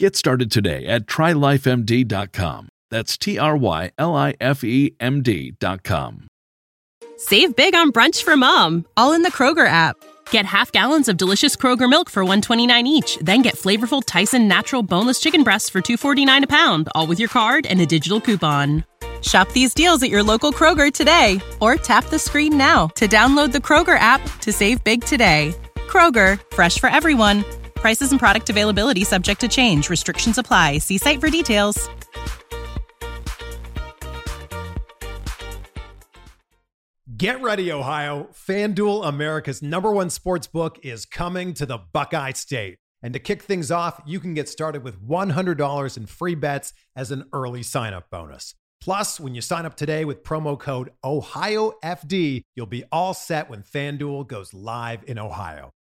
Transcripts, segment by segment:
Get started today at trylifemd.com. That's T R Y L I F E M D.com. Save big on brunch for mom, all in the Kroger app. Get half gallons of delicious Kroger milk for 129 each, then get flavorful Tyson natural boneless chicken breasts for 249 a pound, all with your card and a digital coupon. Shop these deals at your local Kroger today or tap the screen now to download the Kroger app to save big today. Kroger, fresh for everyone. Prices and product availability subject to change. Restrictions apply. See site for details. Get ready, Ohio. FanDuel, America's number one sports book, is coming to the Buckeye State. And to kick things off, you can get started with $100 in free bets as an early sign up bonus. Plus, when you sign up today with promo code OhioFD, you'll be all set when FanDuel goes live in Ohio.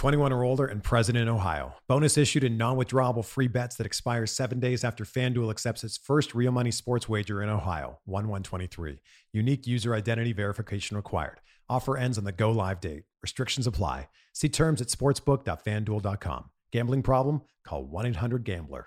21 or older and present in Ohio. Bonus issued in non withdrawable free bets that expire seven days after FanDuel accepts its first real money sports wager in Ohio, 1 123. Unique user identity verification required. Offer ends on the go live date. Restrictions apply. See terms at sportsbook.fanduel.com. Gambling problem? Call 1 800 Gambler.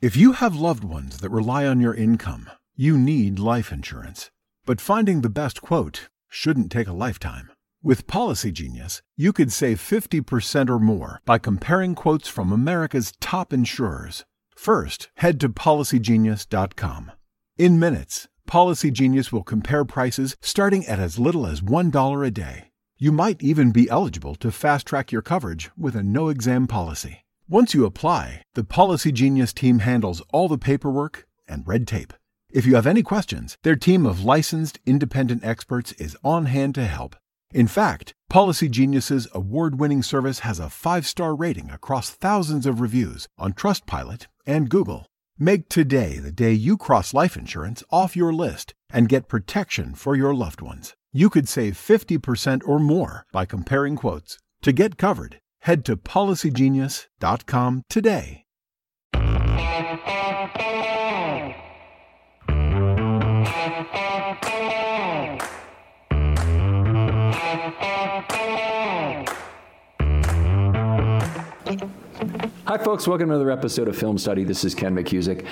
If you have loved ones that rely on your income, you need life insurance. But finding the best quote shouldn't take a lifetime. With Policy Genius, you could save 50% or more by comparing quotes from America's top insurers. First, head to policygenius.com. In minutes, Policy Genius will compare prices starting at as little as $1 a day. You might even be eligible to fast track your coverage with a no exam policy. Once you apply, the Policy Genius team handles all the paperwork and red tape. If you have any questions, their team of licensed independent experts is on hand to help. In fact, Policy Genius's award-winning service has a 5-star rating across thousands of reviews on Trustpilot and Google. Make today the day you cross life insurance off your list and get protection for your loved ones. You could save 50% or more by comparing quotes. To get covered, head to policygenius.com today. Hi, folks. Welcome to another episode of Film Study. This is Ken McKusick.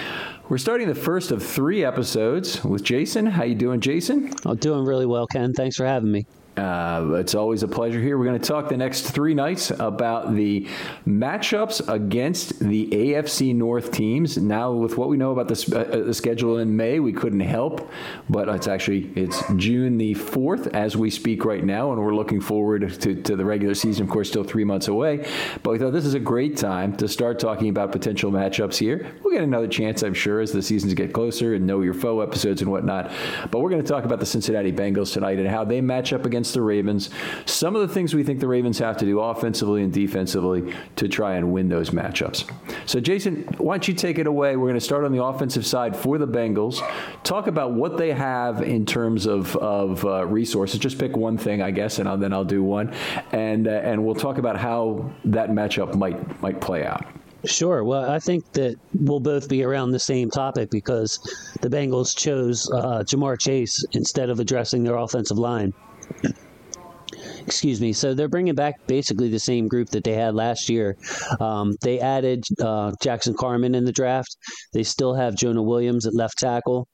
We're starting the first of three episodes with Jason. How you doing, Jason? I'm doing really well, Ken. Thanks for having me. Uh, it's always a pleasure here. We're going to talk the next three nights about the matchups against the AFC North teams. Now, with what we know about the, uh, the schedule in May, we couldn't help, but it's actually it's June the fourth as we speak right now, and we're looking forward to, to the regular season. Of course, still three months away, but we thought this is a great time to start talking about potential matchups here. We'll get another chance, I'm sure, as the seasons get closer and know your foe episodes and whatnot. But we're going to talk about the Cincinnati Bengals tonight and how they match up against against the Ravens. Some of the things we think the Ravens have to do offensively and defensively to try and win those matchups. So, Jason, why don't you take it away? We're going to start on the offensive side for the Bengals. Talk about what they have in terms of, of uh, resources. Just pick one thing, I guess, and I'll, then I'll do one, and uh, and we'll talk about how that matchup might might play out. Sure. Well, I think that we'll both be around the same topic because the Bengals chose uh, Ja'Marr Chase instead of addressing their offensive line. Excuse me. So they're bringing back basically the same group that they had last year. Um, they added uh, Jackson Carman in the draft. They still have Jonah Williams at left tackle.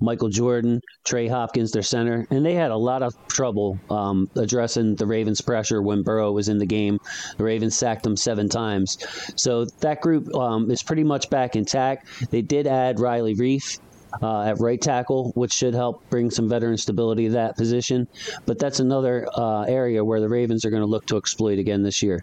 Michael Jordan, Trey Hopkins, their center, and they had a lot of trouble um, addressing the Ravens' pressure when Burrow was in the game. The Ravens sacked them seven times, so that group um, is pretty much back intact. They did add Riley Reiff. Uh, at right tackle, which should help bring some veteran stability to that position. But that's another uh, area where the Ravens are going to look to exploit again this year.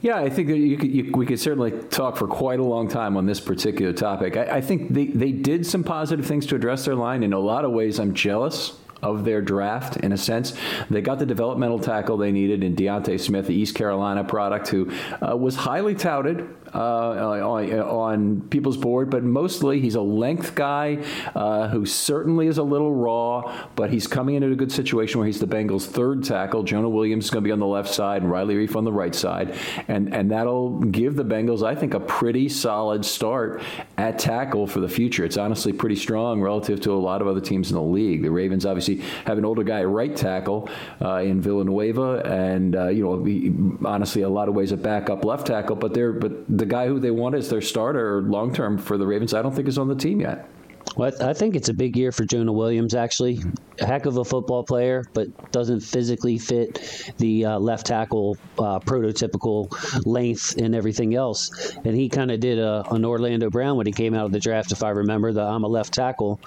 Yeah, I think you could, you, we could certainly talk for quite a long time on this particular topic. I, I think they, they did some positive things to address their line. In a lot of ways, I'm jealous of their draft in a sense. They got the developmental tackle they needed in D'Ante Smith, the East Carolina product, who uh, was highly touted uh, on, on, people's board, but mostly he's a length guy uh, who certainly is a little raw, but he's coming into a good situation where he's the Bengals' third tackle. Jonah Williams is going to be on the left side and Riley Reiff on the right side, and and that'll give the Bengals, I think, a pretty solid start at tackle for the future. It's honestly pretty strong relative to a lot of other teams in the league. The Ravens obviously have an older guy at right tackle uh, in Villanueva, and uh, you know, honestly, a lot of ways a backup left tackle, but they're but the guy who they want as their starter long term for the Ravens, I don't think is on the team yet. Well, I think it's a big year for Jonah Williams, actually. A heck of a football player, but doesn't physically fit the uh, left tackle uh, prototypical length and everything else. And he kind of did a, an Orlando Brown when he came out of the draft, if I remember, the I'm a left tackle.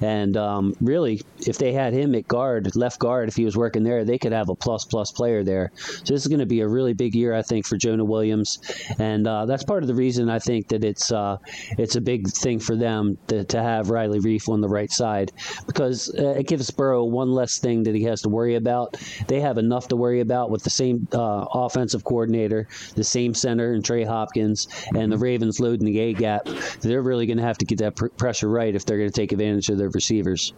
And um, really, if they had him at guard, left guard, if he was working there, they could have a plus plus player there. So this is going to be a really big year, I think, for Jonah Williams. And uh, that's part of the reason I think that it's, uh, it's a big thing for them to, to have Riley Reiff on the right side because uh, it gives Burrow one less thing that he has to worry about. They have enough to worry about with the same uh, offensive coordinator, the same center, and Trey Hopkins, and the Ravens loading the A gap. They're really going to have to get that pr- pressure right if they're going to take advantage of their receivers.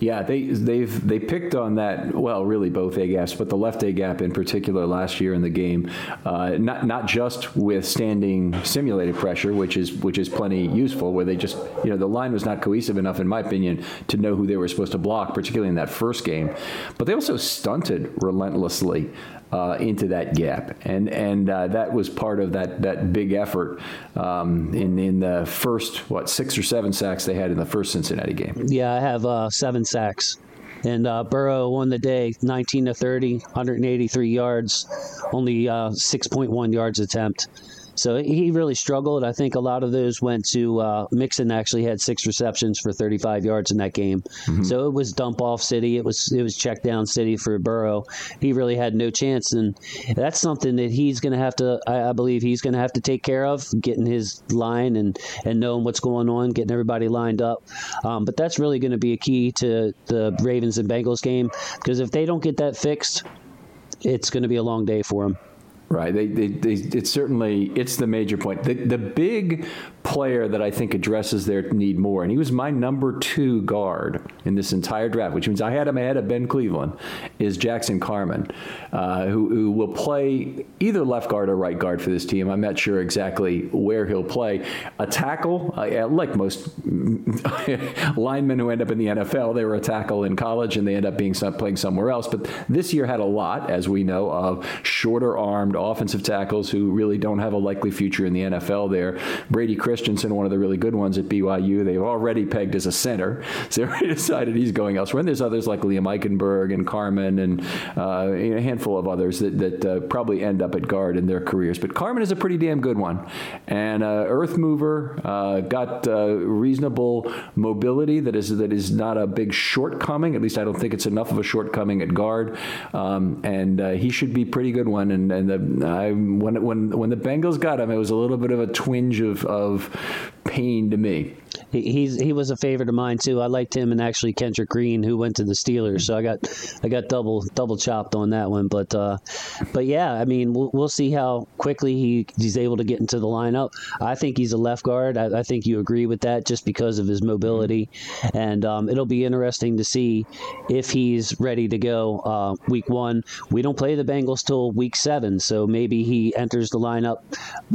Yeah, they they've they picked on that. Well, really both A gaps, but the left A gap in particular last year in the game. Uh, not not just withstanding simulated pressure, which is which is plenty useful. Where they just you know the line was not cohesive enough, in my opinion, to know who they were supposed to block, particularly in that first game. But they also stunted relentlessly uh, into that gap, and and uh, that was part of that that big effort um, in in the first what six or seven sacks they had in the first Cincinnati game. Yeah, I have uh, seven sacks. And uh, Burrow won the day 19 to 30, 183 yards, only uh, 6.1 yards attempt. So he really struggled. I think a lot of those went to uh, Mixon. Actually, had six receptions for 35 yards in that game. Mm-hmm. So it was dump off city. It was it was check down city for Burrow. He really had no chance, and that's something that he's going to have to. I, I, believe he's going to have to take care of, getting his line and and knowing what's going on, getting everybody lined up. Um, but that's really going to be a key to the Ravens and Bengals game because if they don't get that fixed, it's going to be a long day for them. Right. They, they, they, it's certainly it's the major point. The, the big player that I think addresses their need more, and he was my number two guard in this entire draft, which means I had him ahead of Ben Cleveland, is Jackson Carman, uh, who, who will play either left guard or right guard for this team. I'm not sure exactly where he'll play. A tackle, uh, like most linemen who end up in the NFL, they were a tackle in college and they end up being playing somewhere else. But this year had a lot, as we know, of shorter armed offensive tackles who really don't have a likely future in the NFL there. Brady Chris Christensen, one of the really good ones at BYU. They've already pegged as a center, so they decided he's going elsewhere. And there's others like Liam Eichenberg and Carman and uh, a handful of others that, that uh, probably end up at guard in their careers. But Carman is a pretty damn good one. And uh, Earth Mover uh, got uh, reasonable mobility that is that is not a big shortcoming. At least I don't think it's enough of a shortcoming at guard. Um, and uh, he should be pretty good one. And, and the, I, when when when the Bengals got him, it was a little bit of a twinge of, of pain to me. He, he's he was a favorite of mine too. I liked him and actually Kendrick Green, who went to the Steelers. So I got I got double double chopped on that one. But uh, but yeah, I mean we'll, we'll see how quickly he he's able to get into the lineup. I think he's a left guard. I, I think you agree with that just because of his mobility, and um, it'll be interesting to see if he's ready to go uh, week one. We don't play the Bengals till week seven, so maybe he enters the lineup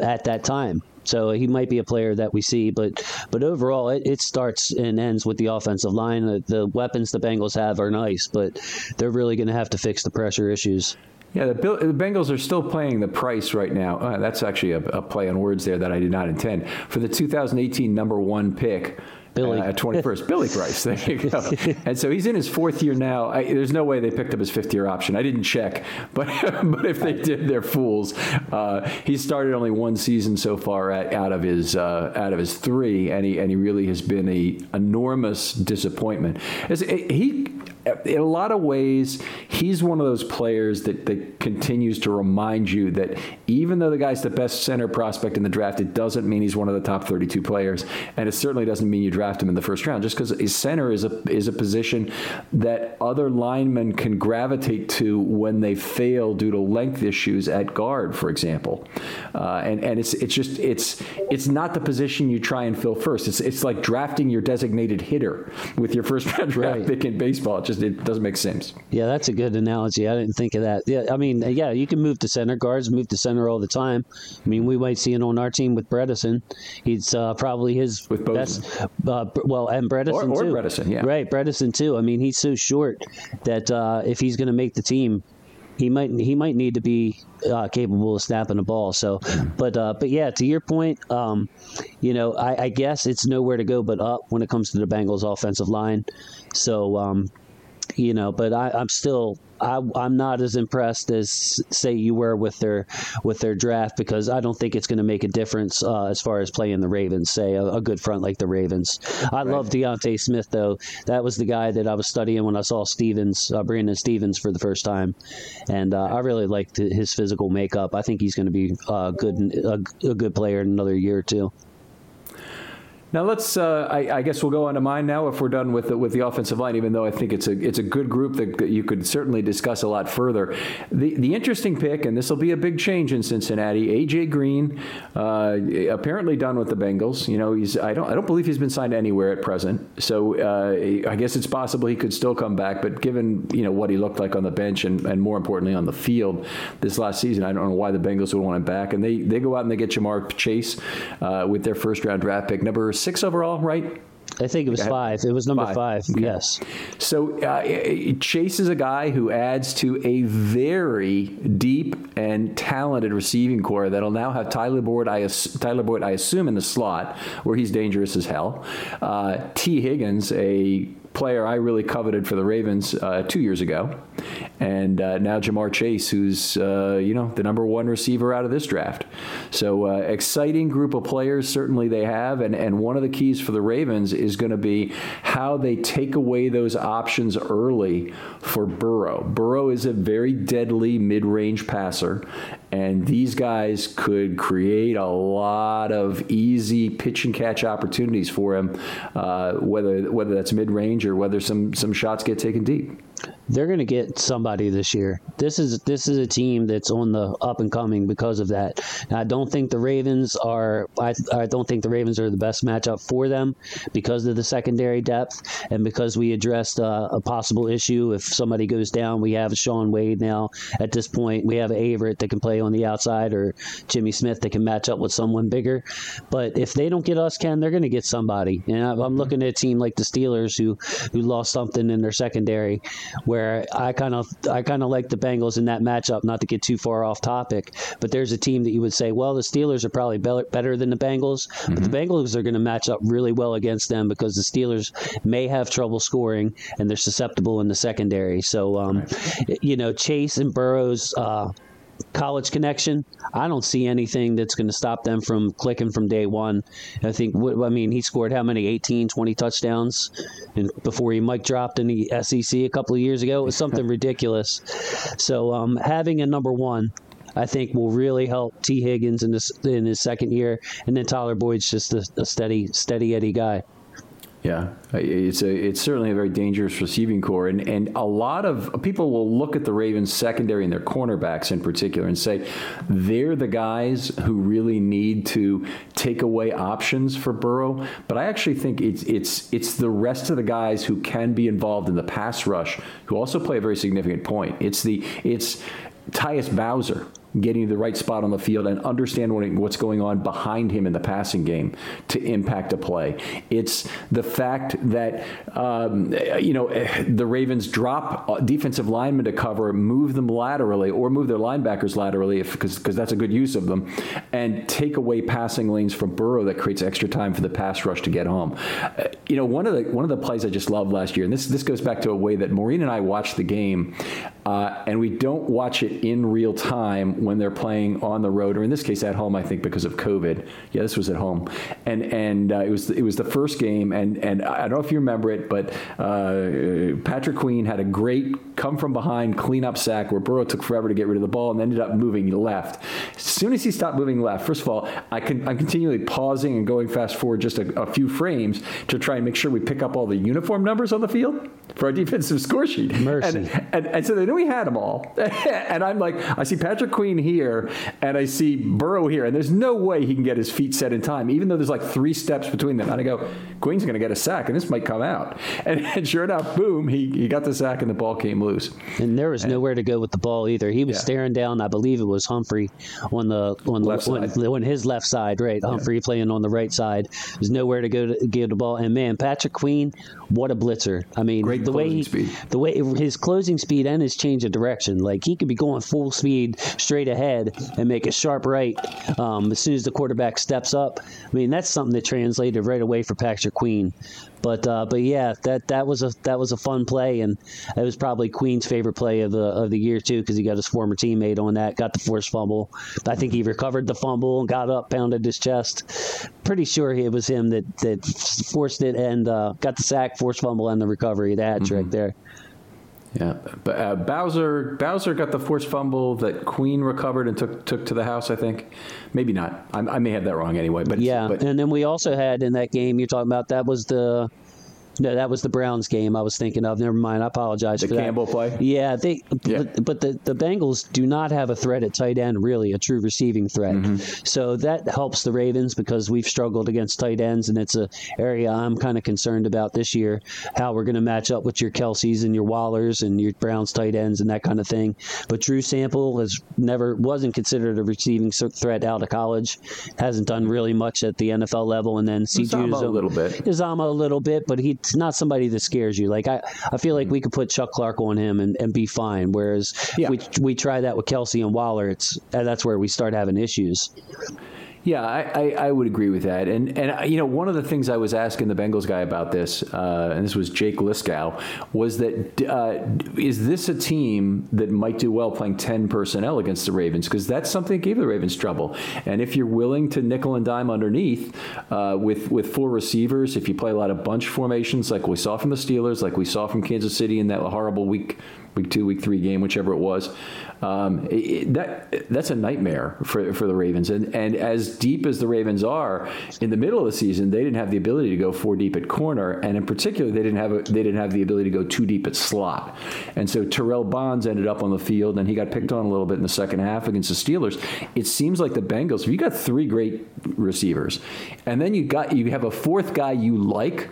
at that time. So he might be a player that we see, but but overall, it, it starts and ends with the offensive line. The, the weapons the Bengals have are nice, but they're really going to have to fix the pressure issues. Yeah, the, Bill, the Bengals are still playing the price right now. Uh, that's actually a, a play on words there that I did not intend. For the 2018 number one pick, Billy. Uh, 21st. Billy Price. There you go. and so he's in his fourth year now. I, there's no way they picked up his fifth year option. I didn't check, but but if they did, they're fools. Uh, he started only one season so far at, out of his uh, out of his three, and he and he really has been a enormous disappointment. As, he in a lot of ways, he's one of those players that, that continues to remind you that even though the guy's the best center prospect in the draft, it doesn't mean he's one of the top 32 players, and it certainly doesn't mean you draft him in the first round. Just because his center is a is a position that other linemen can gravitate to when they fail due to length issues at guard, for example. Uh, and and it's it's just it's it's not the position you try and fill first. It's it's like drafting your designated hitter with your first round draft right. pick in baseball. Just it doesn't make sense. Yeah, that's a good analogy. I didn't think of that. Yeah, I mean, yeah, you can move to center. Guards move to center all the time. I mean, we might see it on our team with Bredeson. He's uh, probably his with best. Uh, well, and Bredeson or, or too. Bredeson, yeah, right. Bredeson too. I mean, he's so short that uh, if he's going to make the team, he might he might need to be uh, capable of snapping a ball. So, but uh, but yeah, to your point, um, you know, I, I, guess it's nowhere to go but up when it comes to the Bengals' offensive line. So, um, you know, but I, I'm still I, am not as impressed as say you were with their with their draft because I don't think it's going to make a difference uh, as far as playing the Ravens. Say a, a good front like the Ravens. I right. love D'Ante Smith though. That was the guy that I was studying when I saw Stephens uh, Brandon Stephens for the first time, and uh, I really liked his physical makeup. I think he's going to be uh, good, a, a good player in another year or two. Now let's. Uh, I, I, guess we'll go on to mine now if we're done with the, with the offensive line. Even though I think it's a it's a good group that, you could certainly discuss a lot further. The the interesting pick, and this will be a big change in Cincinnati. AJ Green, uh, apparently done with the Bengals. You know, he's I don't I don't believe he's been signed anywhere at present. So uh, I guess it's possible he could still come back. But given you know what he looked like on the bench and, and more importantly on the field this last season, I don't know why the Bengals would want him back. And they they go out and they get Ja'Marr Chase uh, with their first round draft pick, number six overall, right? I think it was five. It was number five. five. Okay. Yes. So uh, Chase is a guy who adds to a very deep and talented receiving corps that'll now have Tyler Boyd. I Tyler Boyd, I assume, in the slot where he's dangerous as hell. Uh, Tee Higgins, a player I really coveted for the Ravens uh, two years ago, and uh, now Ja'Marr Chase, who's uh, you know the number one receiver out of this draft. So uh, exciting group of players, certainly they have, and and one of the keys for the Ravens is going to be how they take away those options early for Burrow. Burrow is a very deadly mid-range passer, and these guys could create a lot of easy pitch and catch opportunities for him, uh, whether whether that's mid-range or whether some some shots get taken deep they're going to get somebody this year. This is this is a team that's on the up and coming because of that. I don't think the Ravens are. I, I don't think the Ravens are the best matchup for them because of the secondary depth and because we addressed uh, a possible issue. If somebody goes down, we have Shaun Wade now. At this point, we have Averett that can play on the outside or Jimmy Smith that can match up with someone bigger. But if they don't get us, Ken, they're going to get somebody. And I'm looking at a team like the Steelers who who lost something in their secondary where I kind of I kind of like the Bengals in that matchup. Not to get too far off topic, but there's a team that you would say, well, the Steelers are probably better than the Bengals, mm-hmm. but the mm-hmm. Bengals are going to match up really well against them because the Steelers may have trouble scoring and they're susceptible in the secondary. So, um, right. you know, Chase and Burrows. Uh, college connection, I don't see anything that's going to stop them from clicking from day one. I think, I mean, he scored how many? 18, 20 touchdowns and before he mic dropped in the SEC a couple of years ago. It was something ridiculous. So um, having a number one I think will really help Tee Higgins in this in his second year, and then Tyler Boyd's just a, a steady, steady Eddie guy. Yeah, uh, it's a it's certainly a very dangerous receiving corps, and and a lot of people will look at the Ravens secondary and their cornerbacks in particular and say they're the guys who really need to take away options for Burrow. But I actually think it's it's it's the rest of the guys who can be involved in the pass rush who also play a very significant point. It's the it's Tyus Bowser getting to the right spot on the field and understand what, what's going on behind him in the passing game to impact a play. It's the fact that um, you know the Ravens drop defensive linemen to cover, move them laterally, or move their linebackers laterally, because because that's a good use of them, and take away passing lanes from Burrow that creates extra time for the pass rush to get home. Uh, you know, one of the one of the plays I just loved last year, and this this goes back to a way that Maureen and I watched the game, uh, and we don't watch it in real time when they're playing on the road, or in this case at home, I think because of COVID. Yeah, this was at home, and and uh, it was it was the first game, and and I don't know if you remember it, but uh, Patrick Queen had a great come from behind cleanup sack where Burrow took forever to get rid of the ball and ended up moving left. As soon as he stopped moving left, first of all, I can I'm continually pausing and going fast forward just a, a few frames to try and make sure we pick up all the uniform numbers on the field for our defensive score sheet. Mercy. And, and, and so then we had them all, and I'm like, I see Patrick Queen here, and I see Burrow here, and there's no way he can get his feet set in time, even though there's like three steps between them. And I go, Queen's going to get a sack, and this might come out. And, and, sure enough, boom, he, he got the sack, and the ball came loose. And there was and, nowhere to go with the ball either. He was yeah. staring down, I believe it was Humphrey on the on left the, side. On, on his left side, right? Yeah. Humphrey playing on the right side. There's nowhere to go to get the ball. And man, Patrick Queen, what a blitzer! I mean, Great the way he, speed. the way his closing speed and his change of direction, like he could be going full speed straight ahead and make a sharp right um, as soon as the quarterback steps up. I mean, that's something that translated right away for Patrick Queen. But uh, but yeah, that that was a that was a fun play, and it was probably Queen's favorite play of the of the year too, because he got his former teammate on that, got the forced fumble. I think he recovered the fumble and got up, pounded his chest. Pretty sure it was him that that forced it and uh, got the sack, forced fumble, and the recovery. The hat mm-hmm. trick there. Yeah, but uh, Bowser Bowser got the forced fumble that Queen recovered and took took to the house. I think, maybe not. I, I may have that wrong anyway. But yeah, but, and then we also had in that game you're talking about that was the no, that was the Browns game I was thinking of. Never mind. I apologize for that. the for Campbell that. play. Yeah, they. Yeah. But, but, the the Bengals do not have a threat at tight end, really, a true receiving threat. Mm-hmm. So that helps the Ravens because we've struggled against tight ends, and it's a area I'm kind of concerned about this year. How we're going to match up with your Kelces and your Wallers and your Browns tight ends and that kind of thing. But Drew Sample has never wasn't considered a receiving threat out of college. Hasn't done really much at the NFL level, and then CJ a little bit. Uzomah a little bit, but he it's not somebody that scares you. Like I, I feel like mm-hmm. we could put Chuck Clark on him and, and be fine. Whereas yeah. we we try that with Kelce and Waller, it's that's where we start having issues. Yeah, I, I, I, would agree with that. And, and uh, you know, one of the things I was asking the Bengals guy about this, uh, and this was Jake Liskow, was that uh, is this a team that might do well playing 10 personnel against the Ravens? Because that's something that gave the Ravens trouble. And if you're willing to nickel and dime underneath uh, with, with four receivers, if you play a lot of bunch formations like we saw from the Steelers, like we saw from Kansas City in that horrible week week two, week three game, whichever it was. Um, it, that that's a nightmare for for the Ravens. And and as deep as the Ravens are in the middle of the season, they didn't have the ability to go four deep at corner, and in particular, they didn't have a, they didn't have the ability to go two deep at slot. And so Terrell Bonds ended up on the field, and he got picked on a little bit in the second half against the Steelers. It seems like the Bengals. If you got three great receivers, and then you got you have a fourth guy you like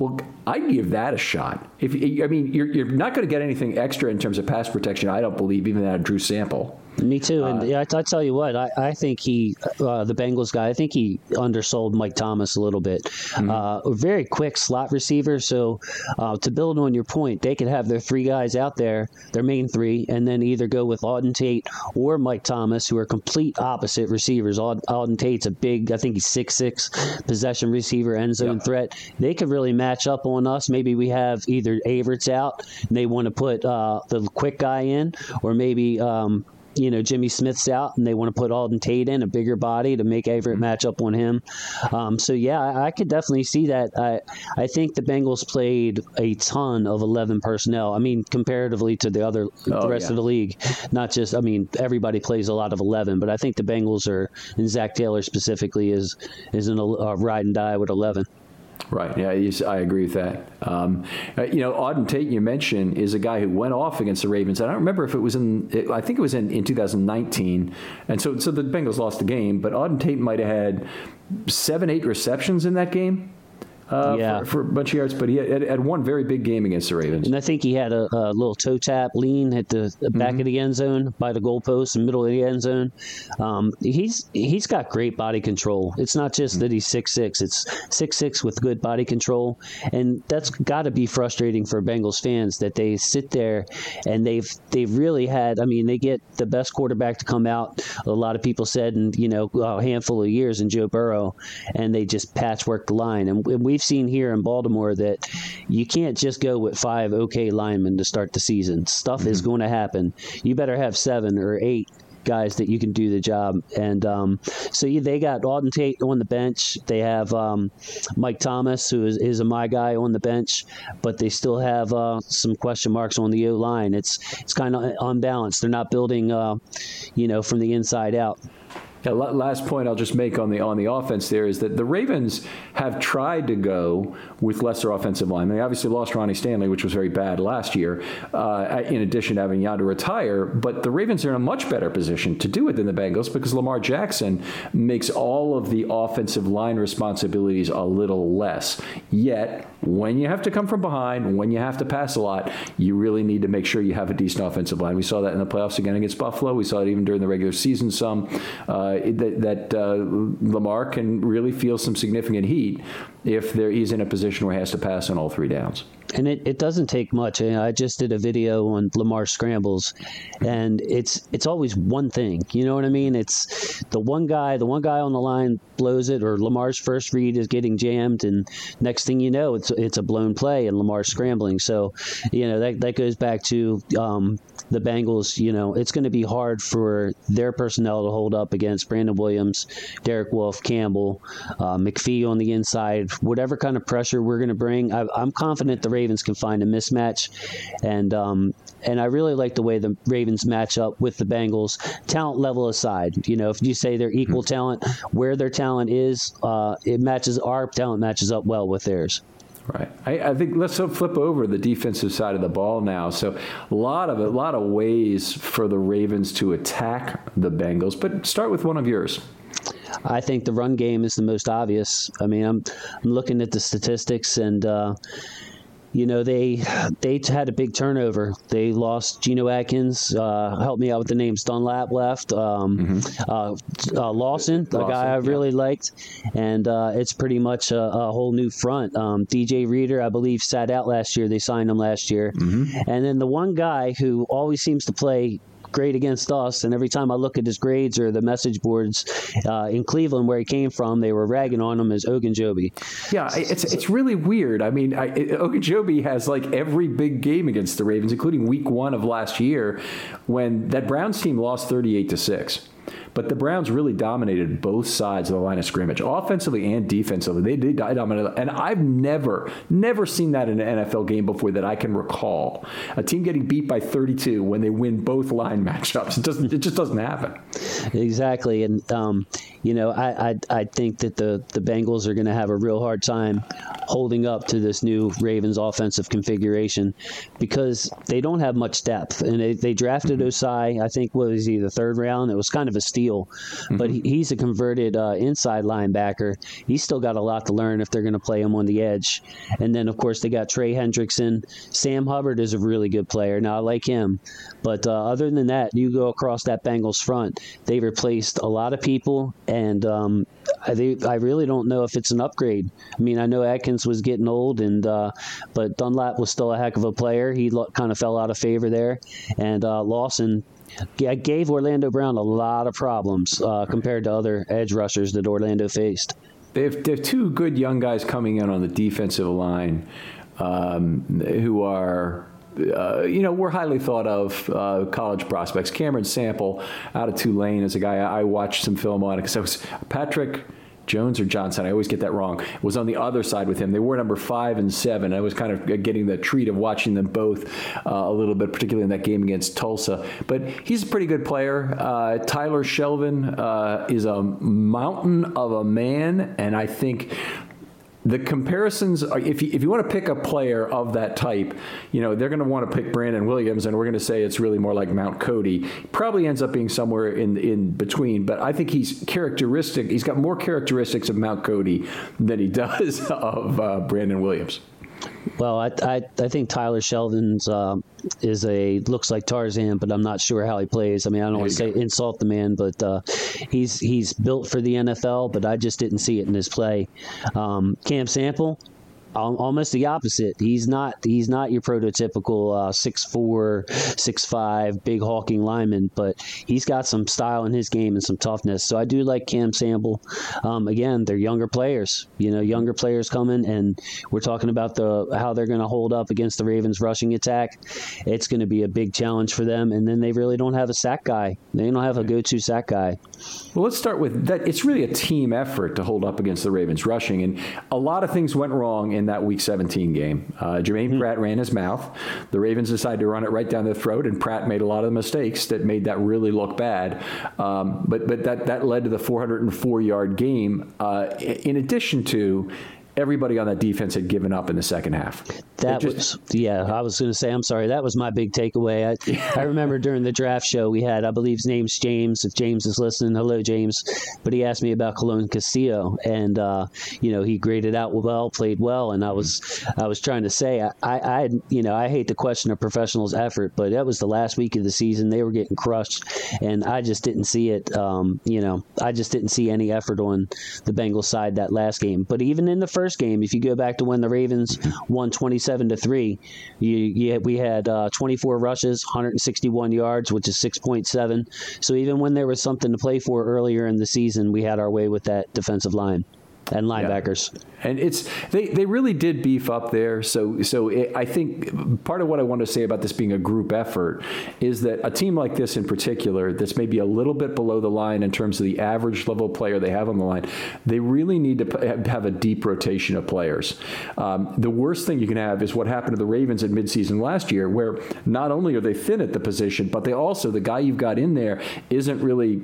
well, I'd give that a shot. If I mean, you're, you're not going to get anything extra in terms of pass protection. I don't believe even out of Drew Sample. Me too. And uh, yeah, I, I, tell you what, I, I think he, uh, the Bengals guy, I think he undersold Mike Thomas a little bit. Mm-hmm. Uh, very quick slot receiver. So uh, to build on your point, they could have their three guys out there, their main three, and then either go with Auden Tate or Mike Thomas, who are complete opposite receivers. Auden, Auden Tate's a big, I think he's six six possession receiver, end zone threat. They could really match up on us. Maybe we have either Averett out and they want to put uh, the quick guy in, or maybe. Um, you know Jimmy Smith's out and they want to put Auden Tate in a bigger body to make Averett mm-hmm. match up on him. Um, so yeah, I, I, could definitely see that. I I think the Bengals played a ton of eleven personnel. I mean, comparatively to the other oh, the rest yeah. of the league, not just. I mean, everybody plays a lot of eleven, but I think the Bengals are and Zac Taylor specifically is is in a, a ride and die with eleven. Right. Yeah, I agree with that. Um, uh, you know, Auden Tate, you mentioned, is a guy who went off against the Ravens. I don't remember if it was in, I think it was in, in 2019. And so, so the Bengals lost the game, but Auden Tate might have had seven, eight receptions in that game uh, yeah. for, for, a bunch of yards, but he had, had, one very big game against the Ravens. And I think he had a, a little toe tap lean at the, back mm-hmm. of the end zone by the goalpost, the middle of the end zone. Um, he's he's got great body control. It's not just mm-hmm. that he's six six; it's six six with good body control, and that's got to be frustrating for Bengals fans that they sit there and they've they've really had. I mean, they get the best quarterback to come out. A lot of people said, in you know, a handful of years in Joe Burrow, and they just patchwork the line, and we we've seen here in Baltimore that you can't just go with five okay linemen to start the season. Stuff mm-hmm. is going to happen. You better have seven or eight guys that you can do the job. And um, so they got Auden Tate on the bench. They have um, Mike Thomas, who is, is, a my guy on the bench, but they still have uh, some question marks on the O line. It's it's kind of unbalanced. They're not building, uh, you know, from the inside out. Yeah, last point I'll just make on the on the offense there is that the Ravens have tried to go with lesser offensive line. They obviously lost Ronnie Stanley, which was very bad last year. Uh, in addition to having Yanda retire, but the Ravens are in a much better position to do it than the Bengals because Lamar Jackson makes all of the offensive line responsibilities a little less. Yet, when you have to come from behind, when you have to pass a lot, you really need to make sure you have a decent offensive line. We saw that in the playoffs again against Buffalo. We saw it even during the regular season some. Uh, that, that uh, Lamar can really feel some significant heat if there, he's in a position where he has to pass on all three downs. And it, it doesn't take much. I just did a video on Lamar scrambles, and it's it's always one thing. You know what I mean? It's the one guy, the one guy on the line blows it, or Lamar's first read is getting jammed, and next thing you know, it's it's a blown play, and Lamar's scrambling. So, you know that that goes back to um, the Bengals. You know, it's going to be hard for their personnel to hold up against Brandon Williams, Derek Wolfe, Campbell, uh, McPhee on the inside. Whatever kind of pressure we're going to bring, I, am confident the Ravens can find a mismatch, and um, and I really like the way the Ravens match up with the Bengals, talent level aside. You know, if you say they're equal talent, where their talent is, uh, it matches our talent matches up well with theirs. Right. I, I, think let's flip over the defensive side of the ball now. So a lot of a lot of ways for the Ravens to attack the Bengals, but start with one of yours. I think the run game is the most obvious. I mean, I'm I'm looking at the statistics and. Uh, you know they they had a big turnover. They lost Geno Atkins. Uh, help me out with the names. Dunlap left. Um, mm-hmm. uh, uh, Lawson, the guy I really yeah. liked, and uh, it's pretty much a, a, whole new front. Um, DJ Reader, I believe, sat out last year. They signed him last year, mm-hmm. and then the one guy who always seems to play great against us. And every time I look at his grades or the message boards uh, in Cleveland, where he came from, they were ragging on him as Ogunjobi. Yeah, it's it's really weird. I mean, Ogunjobi has like every big game against the Ravens, including Week One of last year, when that Browns team lost thirty-eight to six. But the Browns really dominated both sides of the line of scrimmage, offensively and defensively. They did dominate, and I've never, never seen that in an NFL game before that I can recall. A team getting beat by 32 when they win both line matchups. It doesn't. It just doesn't happen. Exactly, and um, you know, I, I I think that the the Bengals are going to have a real hard time holding up to this new Ravens offensive configuration because they don't have much depth, and they, they drafted mm-hmm. Ossai. I think was he the third round. It was kind of a steal, mm-hmm. but he, he's a converted uh, inside linebacker. He's still got a lot to learn if they're going to play him on the edge. And then, of course, they got Trey Hendrickson. Sam Hubbard is a really good player. Now, I like him. But uh, other than that, you go across that Bengals front, they replaced a lot of people, and um, I, they, I really don't know if it's an upgrade. I mean, I know Atkins was getting old, and uh, but Dunlap was still a heck of a player. He lo- kind of fell out of favor there, and uh, Lawson gave Orlando Brown a lot of problems uh, compared to other edge rushers that Orlando faced. They have, they have two good young guys coming in on the defensive line um, who are uh, you know, we're highly thought of uh, college prospects. Cameron Sample out of Tulane is a guy I watched some film on because I was Patrick Jones or Johnson. I always get that wrong. Was on the other side with him. They were number five and seven. I was kind of getting the treat of watching them both uh, a little bit, particularly in that game against Tulsa. But he's a pretty good player. Uh, Tyler Shelvin uh, is a mountain of a man, and I think the comparisons are, if you, if you want to pick a player of that type, you know, they're going to want to pick Brandon Williams and we're going to say it's really more like Mount Cody. Probably ends up being somewhere in in between, but I think he's characteristic he's got more characteristics of Mount Cody than he does of uh, Brandon Williams. Well, I, I, I think Tyler Shelvin's uh, is a looks like Tarzan, but I'm not sure how he plays. I mean, I don't want to say insult the man, but uh, he's he's built for the NFL. But I just didn't see it in his play. Um, Cam Sample, almost the opposite. He's not he's not your prototypical uh, six four, six five, big hawking lineman, but he's got some style in his game and some toughness. So I do like Cam Sample. Um, again, they're younger players. You know, younger players coming, and we're talking about the how they're going to hold up against the Ravens rushing attack. It's going to be a big challenge for them, and then they really don't have a sack guy. They don't have a go to sack guy. Well, let's start with that. It's really a team effort to hold up against the Ravens rushing, and a lot of things went wrong in that Week 17 game. Uh, Germaine mm-hmm. Pratt ran his mouth. The Ravens decided to run it right down their throat, and Pratt made a lot of the mistakes that made that really look bad. Um, but but that that led to the 404 yard game. Uh, in addition to everybody on that defense had given up in the second half. That just, was, yeah, I was going to say, I'm sorry, that was my big takeaway. I, yeah. I remember during the draft show we had, I believe his name's James. If James is listening, hello, James. But he asked me about Colon Castillo, and uh, you know he graded out well, played well, and I was, I was trying to say, I, I, you know, I hate to question a professional's effort, but that was the last week of the season. They were getting crushed, and I just didn't see it. Um, you know, I just didn't see any effort on the Bengals side that last game. But even in the first game, if you go back to when the Ravens won 27 to 3, you, you, we had uh, 24 rushes, 161 yards, which is 6.7. So even when there was something to play for earlier in the season, we had our way with that defensive line and linebackers. Yeah and it's they, they really did beef up there. So so it, I think part of what I want to say about this being a group effort is that a team like this in particular, that's maybe a little bit below the line in terms of the average level player they have on the line, they really need to have a deep rotation of players. Um, the worst thing you can have is what happened to the Ravens at midseason last year, where not only are they thin at the position, but they also the guy you've got in there isn't really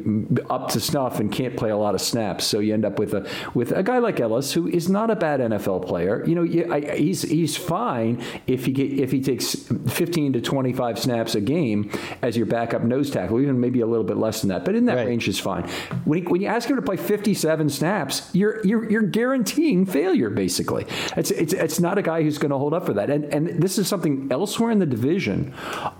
up to snuff and can't play a lot of snaps. So you end up with a with a guy like Ellis who is not a bad NFL player. You know, I, he's he's fine if he get, if he takes 15 to 25 snaps a game as your backup nose tackle, even maybe a little bit less than that. But in that right. range is fine. When, he, when you ask him to play 57 snaps, you're you're you're guaranteeing failure basically. It's it's it's not a guy who's going to hold up for that. And and this is something elsewhere in the division.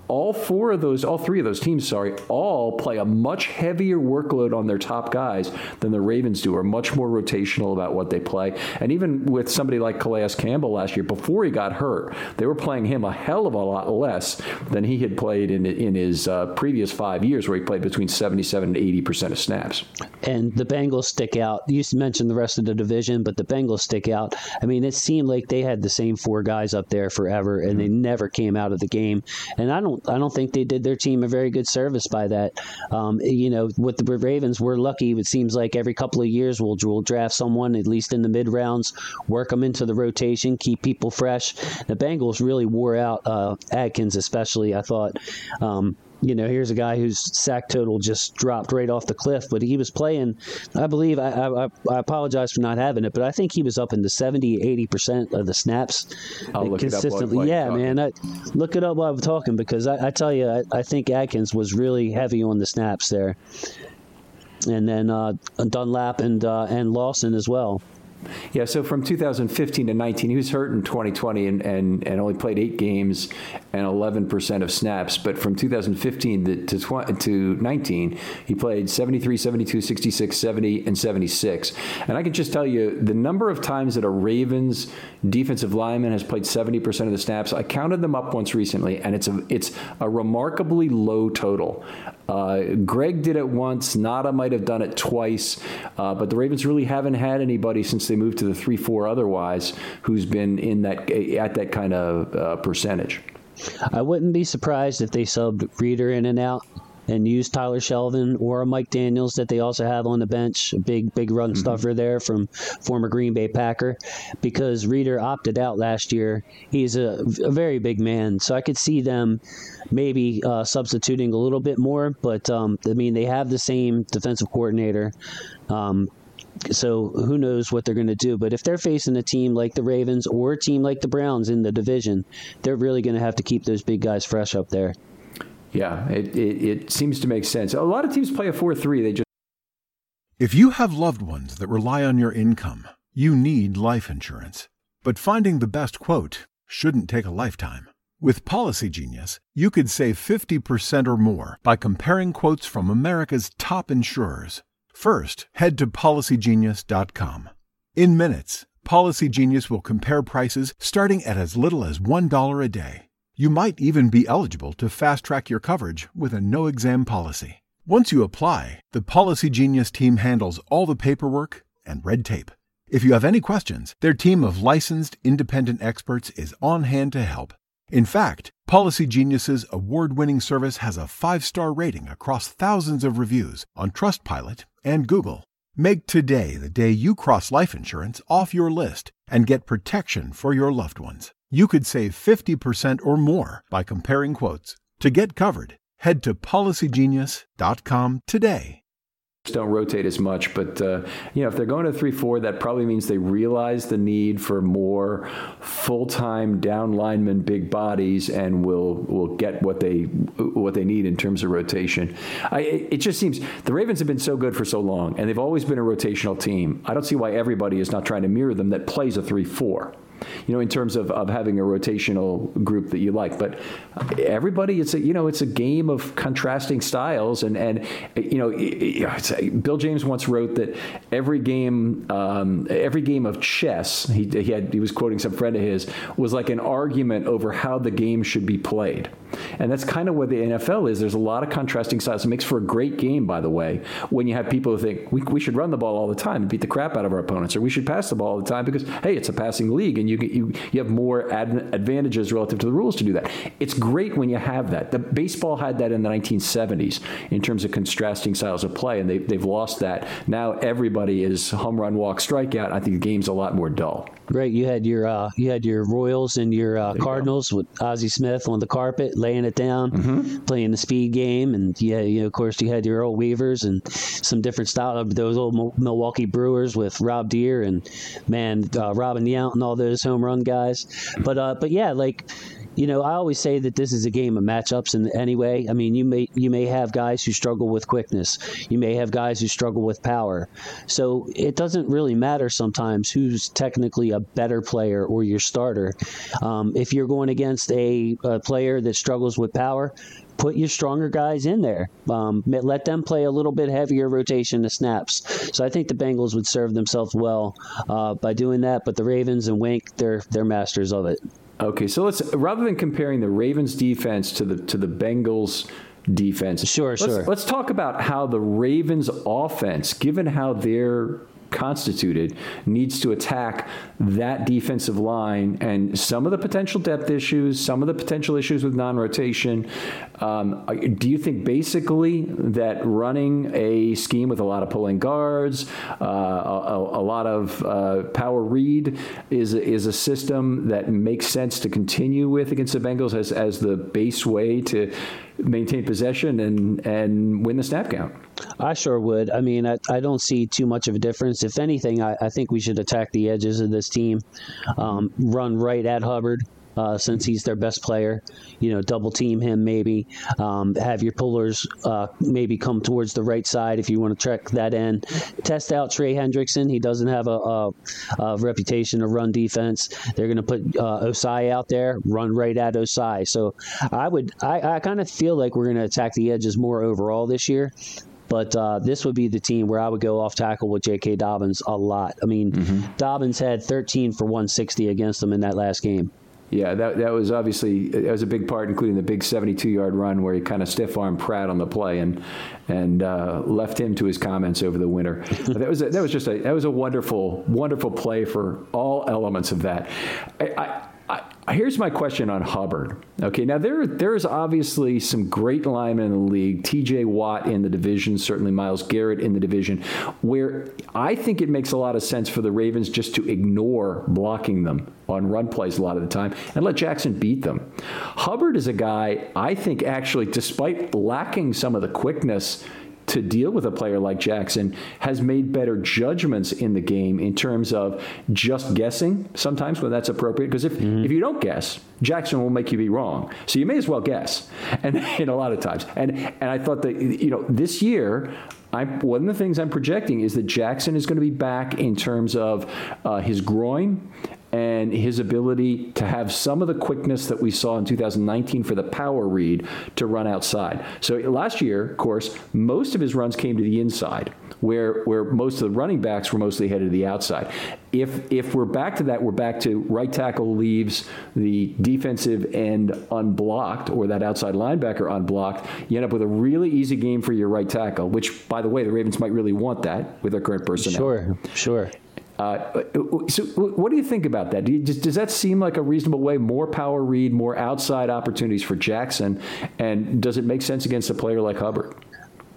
All four of those, all three of those teams, sorry, all play a much heavier workload on their top guys than the Ravens do. Are much more rotational about what they play, and even with somebody like Calais Campbell last year, before he got hurt, they were playing him a hell of a lot less than he had played in in his uh, previous five years, where he played between 77 and 80 percent of snaps. And the Bengals stick out. You mentioned the rest of the division, but the Bengals stick out. I mean, it seemed like they had the same four guys up there forever, and mm-hmm. they never came out of the game. And I don't, I don't think they did their team a very good service by that. Um, you know, with the Ravens, we're lucky. It seems like every couple of years we'll, we'll draft someone at least in the mid rounds work them into the rotation, keep people fresh. The Bengals really wore out uh, Atkins, especially. I thought. Um, you know, here's a guy whose sack total just dropped right off the cliff, but he was playing, I believe, I, I, I apologize for not having it, but I think he was up in the 70, 80% of the snaps consistently. yeah, man. I, look it up while I'm talking because I, I tell you, I, I, think Atkins was really heavy on the snaps there. And then uh, Dunlap and, uh, and Lawson as well. Yeah, so from 2015 to 19, he was hurt in 2020 and, and, and only played eight games and 11% of snaps. But from 2015 to, to, to 19, he played 73, 72, 66, 70, and 76. And I can just tell you the number of times that a Ravens defensive lineman has played 70% of the snaps, I counted them up once recently, and it's a, it's a remarkably low total. Uh, Greg did it once. Ngata might have done it twice, uh, but the Ravens really haven't had anybody since they moved to the three four otherwise who's been in that at that kind of uh, percentage. I wouldn't be surprised if they subbed Reader in and out and use Tyler Shelvin or Mike Daniels that they also have on the bench, a big big run mm-hmm. stuffer there from former Green Bay Packer, because Reader opted out last year. He's a, a very big man, so I could see them maybe uh, substituting a little bit more. But um, I mean, they have the same defensive coordinator. Um, so who knows what they're going to do? But if they're facing a team like the Ravens or a team like the Browns in the division, they're really going to have to keep those big guys fresh up there. Yeah, it, it, it seems to make sense. A lot of teams play a 4 3. They just. If you have loved ones that rely on your income, you need life insurance. But finding the best quote shouldn't take a lifetime. With Policy Genius, you could save 50% or more by comparing quotes from America's top insurers. First, head to policygenius.com. In minutes, Policy Genius will compare prices starting at as little as $1 a day. You might even be eligible to fast track your coverage with a no exam policy. Once you apply, the Policygenius team handles all the paperwork and red tape. If you have any questions, their team of licensed independent experts is on hand to help. In fact, Policygenius's award-winning service has a 5-star rating across thousands of reviews on Trustpilot and Google. Make today the day you cross life insurance off your list and get protection for your loved ones. You could save 50% or more by comparing quotes. To get covered, head to policygenius.com today don't rotate as much. But uh, you know, if they're going to three four, that probably means they realize the need for more full time down linemen, big bodies, and will will get what they what they need in terms of rotation. I, it just seems the Ravens have been so good for so long, and they've always been a rotational team. I don't see why everybody is not trying to mirror them that plays a three four you know, in terms of, of having a rotational group that you like. But everybody, it's a, you know, it's a game of contrasting styles. And, and you know, Bill James once wrote that every game, um, every game of chess, he, he, had, he was quoting some friend of his, was like an argument over how the game should be played. And that's kind of what the NFL is. There's a lot of contrasting styles. It makes for a great game, by the way, when you have people who think we, we should run the ball all the time and beat the crap out of our opponents, or we should pass the ball all the time because, hey, it's a passing league and you, you, you have more ad- advantages relative to the rules to do that. It's great when you have that. The baseball had that in the 1970s in terms of contrasting styles of play, and they, they've lost that. Now everybody is home run, walk, strikeout. I think the game's a lot more dull. Right. You had your uh, you had your Royals and your uh, Cardinals with Ozzie Smith on the carpet laying it down, mm-hmm. playing the speed game, and yeah, you know, of course, you had your Earl Weavers and some different style of those old Milwaukee Brewers with Rob Deer and man, uh, Robin Yount and all those home run guys. But uh, but yeah, like you know, I always say that this is a game of matchups. And anyway, I mean, you may you may have guys who struggle with quickness. You may have guys who struggle with power. So it doesn't really matter sometimes who's technically a better player or your starter. Um, if you're going against a, a player that struggles with power, put your stronger guys in there. Um, let them play a little bit heavier rotation of snaps. So I think the Bengals would serve themselves well uh, by doing that. But the Ravens and Wink, they're they're masters of it. Okay, so let's rather than comparing the Ravens defense to the to the Bengals defense. Sure, let's, sure. Let's talk about how the Ravens offense, given how they're constituted needs to attack that defensive line and some of the potential depth issues, some of the potential issues with non rotation. Um, do you think basically that running a scheme with a lot of pulling guards, uh, a, a, lot of uh, power read is, is a system that makes sense to continue with against the Bengals as, as the base way to maintain possession and, and win the snap count? I sure would. I mean, I, I don't see too much of a difference. If anything, I, I think we should attack the edges of this team, um, run right at Hubbard. Uh, since he's their best player. You know, double team him maybe. Um, have your pullers uh, maybe come towards the right side if you want to track that end. Test out Trey Hendrickson. He doesn't have a, a, a reputation of run defense. They're going to put uh, Ossai out there, run right at Ossai. So I would, I, I kind of feel like we're going to attack the edges more overall this year. But uh, this would be the team where I would go off tackle with J.K. Dobbins a lot. I mean, mm-hmm. Dobbins had 13 for 160 against them in that last game. Yeah, that that was obviously that was a big part, including the big 72-yard run where he kind of stiff-armed Pratt on the play and and uh, left him to his comments over the winter. that was a, that was just a that was a wonderful wonderful play for all elements of that. I, I, here's my question on Hubbard. Okay, now there there is obviously some great linemen in the league. T.J. Watt in the division, certainly Myles Garrett in the division, where I think it makes a lot of sense for the Ravens just to ignore blocking them on run plays a lot of the time and let Jackson beat them. Hubbard is a guy I think actually, despite lacking some of the quickness to deal with a player like Jackson has made better judgments in the game in terms of just guessing sometimes when that's appropriate. Because if, mm-hmm. if you don't guess, Jackson will make you be wrong. So you may as well guess. And, and a lot of times. And and I thought that you know this year I, one of the things I'm projecting is that Jackson is going to be back in terms of uh, his groin and his ability to have some of the quickness that we saw in 2019 for the power read to run outside. So last year, of course, most of his runs came to the inside, where where most of the running backs were mostly headed to the outside. If if we're back to that, we're back to right tackle leaves the defensive end unblocked or that outside linebacker unblocked. You end up with a really easy game for your right tackle, which by the way, the Ravens might really want that with their current personnel. Sure, sure. Uh, so, what do you think about that? Do you, does, does, that seem like a reasonable way? More power read, more outside opportunities for Jackson, and does it make sense against a player like Hubbard?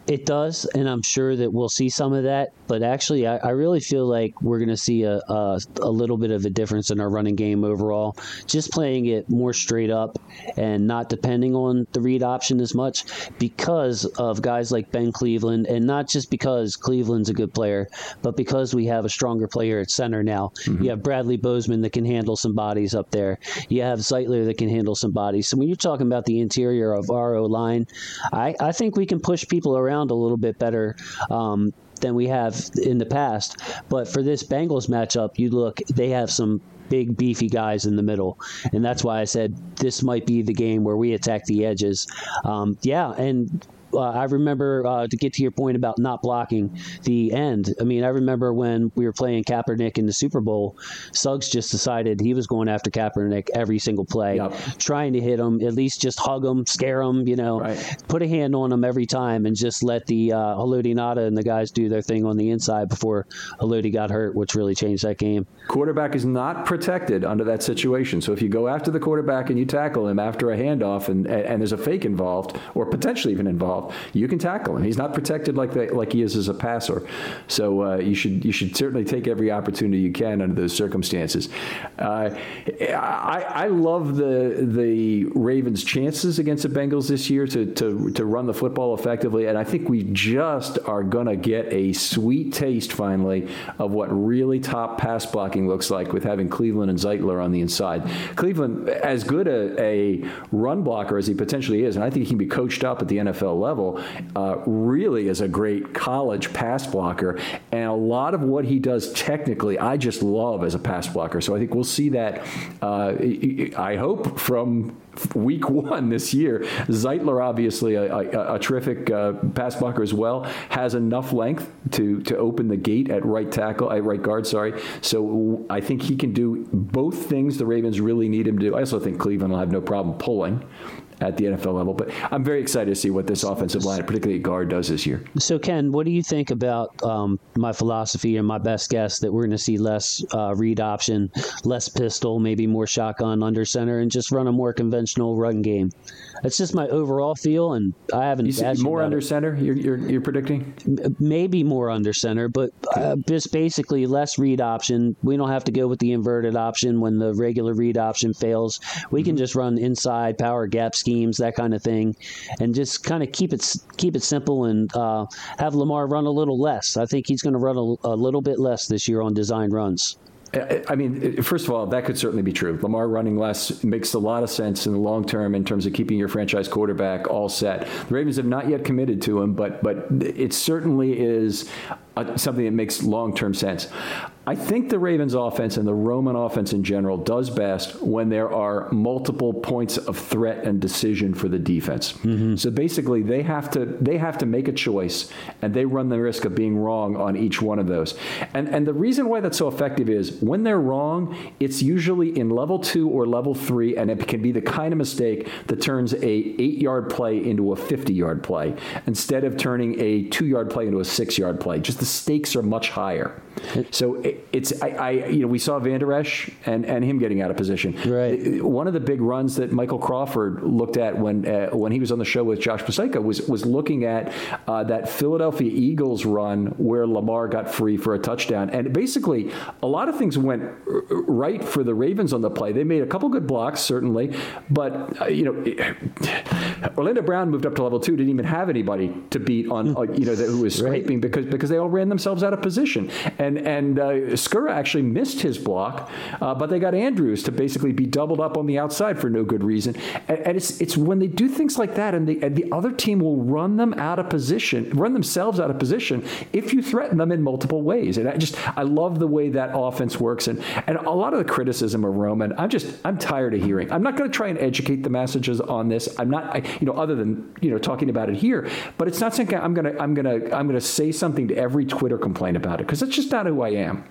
It does, and I'm sure that we'll see some of that. But actually, I, I really feel like we're going to see a, a, a little bit of a difference in our running game overall. Just playing it more straight up and not depending on the read option as much because of guys like Ben Cleveland, and not just because Cleveland's a good player, but because we have a stronger player at center now. Mm-hmm. You have Bradley Bozeman that can handle some bodies up there. You have Zeitler that can handle some bodies. So when you're talking about the interior of our O line, I, I think we can push people around a little bit better um, than we have in the past. But for this Bengals matchup, you look, they have some big beefy guys in the middle and that's why i said this might be the game where we attack the edges um, yeah and uh, I remember uh, to get to your point about not blocking the end. I mean, I remember when we were playing Kaepernick in the Super Bowl, Suggs just decided he was going after Kaepernick every single play, yep. trying to hit him, at least just hug him, scare him, you know, right. put a hand on him every time, and just let the uh, Haloti Ngata and the guys do their thing on the inside before Haloti got hurt, which really changed that game. Quarterback is not protected under that situation. So if you go after the quarterback and you tackle him after a handoff and, and there's a fake involved, or potentially even involved, involved, you can tackle him. He's not protected like like he is as a passer. So uh, you should you should certainly take every opportunity you can under those circumstances. Uh, I, I love the the Ravens' chances against the Bengals this year to to to run the football effectively, and I think we just are to get a sweet taste finally of what really top pass blocking looks like with having Cleveland and Zeitler on the inside. Cleveland, as good a, a run blocker as he potentially is, and I think he can be coached up at the NFL level level, uh, really is a great college pass blocker. And a lot of what he does technically, I just love as a pass blocker. So I think we'll see that, uh, I hope, from week one this year. Zeitler, obviously a, a, a terrific uh, pass blocker as well, has enough length to to open the gate at right tackle, at right guard. Sorry. So I think he can do both things the Ravens really need him to do. I also think Cleveland will have no problem pulling at the NFL level. But I'm very excited to see what this offensive line, particularly guard, does this year. So, Ken, what do you think about um, my philosophy and my best guess that we're going to see less uh, read option, less pistol, maybe more shotgun under center, and just run a more conventional run game? That's just my overall feel, and I haven't. You see more under it. center. You're, you're, you're predicting maybe more under center, but uh, just basically less read option. We don't have to go with the inverted option when the regular read option fails. We mm-hmm. can just run inside power gap schemes, that kind of thing, and just kind of keep it keep it simple and uh, have Lamar run a little less. I think he's going to run a, a little bit less this year on design runs. I mean, first of all, that could certainly be true. Lamar running less makes a lot of sense in the long term in terms of keeping your franchise quarterback all set. The Ravens have not yet committed to him, but but it certainly is uh, something that makes long term sense. I think the Ravens offense and the Roman offense in general does best when there are multiple points of threat and decision for the defense. Mm-hmm. So basically they have to they have to make a choice and they run the risk of being wrong on each one of those. And and the reason why that's so effective is when they're wrong, it's usually in level 2 or level 3 and it can be the kind of mistake that turns a 8-yard play into a 50-yard play instead of turning a 2-yard play into a 6-yard play. Just the stakes are much higher. So it, it's I, I, you know we saw Van Der Esch and and him getting out of position. Right. One of the big runs that Michael Crawford looked at when uh, when he was on the show with Josh Paseka was was looking at uh, that Philadelphia Eagles run where Lamar got free for a touchdown, and basically a lot of things went right for the Ravens on the play. They made a couple good blocks certainly, but uh, you know Orlando Brown moved up to level two, didn't even have anybody to beat on uh, you know who was scraping right. because because they all ran themselves out of position, and and uh, Skura actually missed his block, uh, but they got Andrews to basically be doubled up on the outside for no good reason. And, and it's it's when they do things like that, and the and the other team will run them out of position, run themselves out of position if you threaten them in multiple ways. And I just I love the way that offense works, and and a lot of the criticism of Roman, I'm just I'm tired of hearing. I'm not going to try and educate the messages on this. I'm not, I, you know, other than you know talking about it here, but it's not something I'm gonna I'm gonna I'm gonna say something to every Twitter complaint about it because that's just not who I am.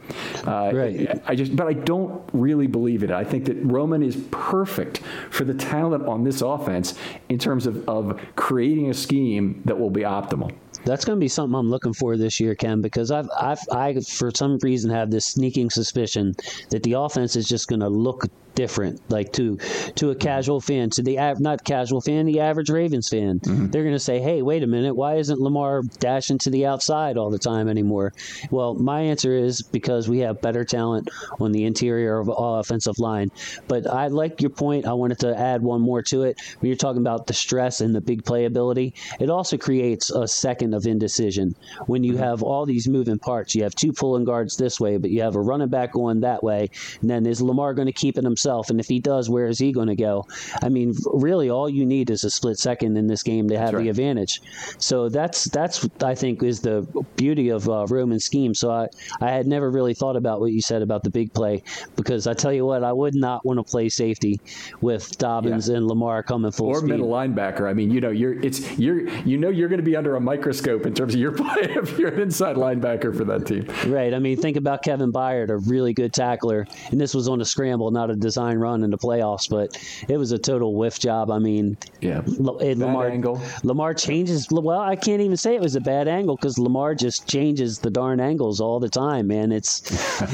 Uh, right. I just, but I don't really believe it. I think that Roman is perfect for the talent on this offense in terms of, of creating a scheme that will be optimal. That's going to be something I'm looking for this year, Ken, because I've, I've, I, for some reason, have this sneaking suspicion that the offense is just going to look different, like to to a casual fan, to the not casual fan, the average Ravens fan. Mm-hmm. They're going to say, "Hey, wait a minute, why isn't Lamar dashing to the outside all the time anymore?" Well, my answer is because we have better talent on the interior of offensive line. But I like your point. I wanted to add one more to it. When you're talking about the stress and the big playability, it also creates a second of indecision when you mm-hmm. have all these moving parts. You have two pulling guards this way, but you have a running back going that way, and then is Lamar going to keep it himself? Himself. And if he does, where is he going to go? I mean, really, all you need is a split second in this game to have right. the advantage. So that's that's I think is the beauty of uh, Roman scheme. So I I had never really thought about what you said about the big play because I tell you what, I would not want to play safety with Dobbins yeah. and Lamar coming full or speed. middle linebacker. I mean, you know, you're it's you're you know you're going to be under a microscope in terms of your play if you're an inside linebacker for that team. Right. I mean, think about Kevin Byard, a really good tackler, and this was on a scramble, not a design design run in the playoffs, but it was a total whiff job. I mean, yeah, Lamar angle. Lamar changes. Well, I can't even say it was a bad angle because Lamar just changes the darn angles all the time, man. It's,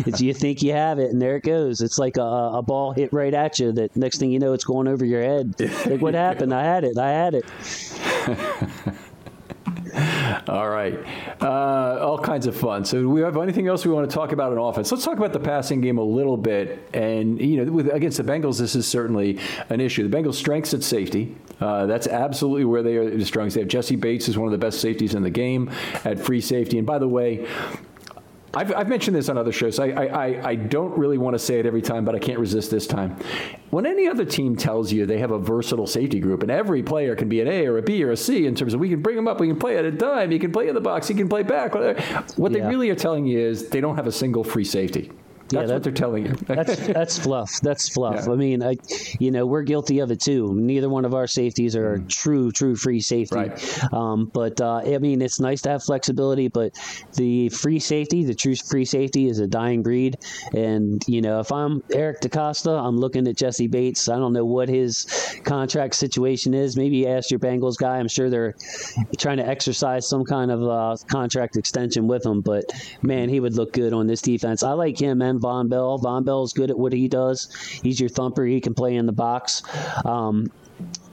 it's you think you have it, and there it goes. It's like a, a ball hit right at you. That next thing you know, it's going over your head. Like what happened? I had it. I had it. All right. Uh, all kinds of fun. So, do we have anything else we want to talk about in offense? Let's talk about the passing game a little bit. And, you know, with, against the Bengals, this is certainly an issue. The Bengals' strengths at safety. Uh, that's absolutely where they are the strongest. They have Jessie Bates is one of the best safeties in the game at free safety. And by the way, I've, I've, mentioned this on other shows. I, I, I don't really want to say it every time, but I can't resist this time. When any other team tells you they have a versatile safety group and every player can be an A or a B or a C in terms of we can bring them up, we can play at a dime, he can play in the box, he can play back, whatever. What yeah. they really are telling you is they don't have a single free safety. That's yeah, that, what they're telling you. that's that's fluff. That's fluff. Yeah. I mean, I, you know, we're guilty of it too. Neither one of our safeties are mm. true, true free safety. Right. Um, but uh, I mean, it's nice to have flexibility, but the free safety, the true free safety, is a dying breed. And you know, if I'm Eric DeCosta, I'm looking at Jessie Bates. I don't know what his contract situation is. Maybe you ask your Bengals guy. I'm sure they're trying to exercise some kind of uh, contract extension with him. But man, he would look good on this defense. I like him, man. Vonn Bell. Vonn Bell is good at what he does. He's your thumper. He can play in the box. Um,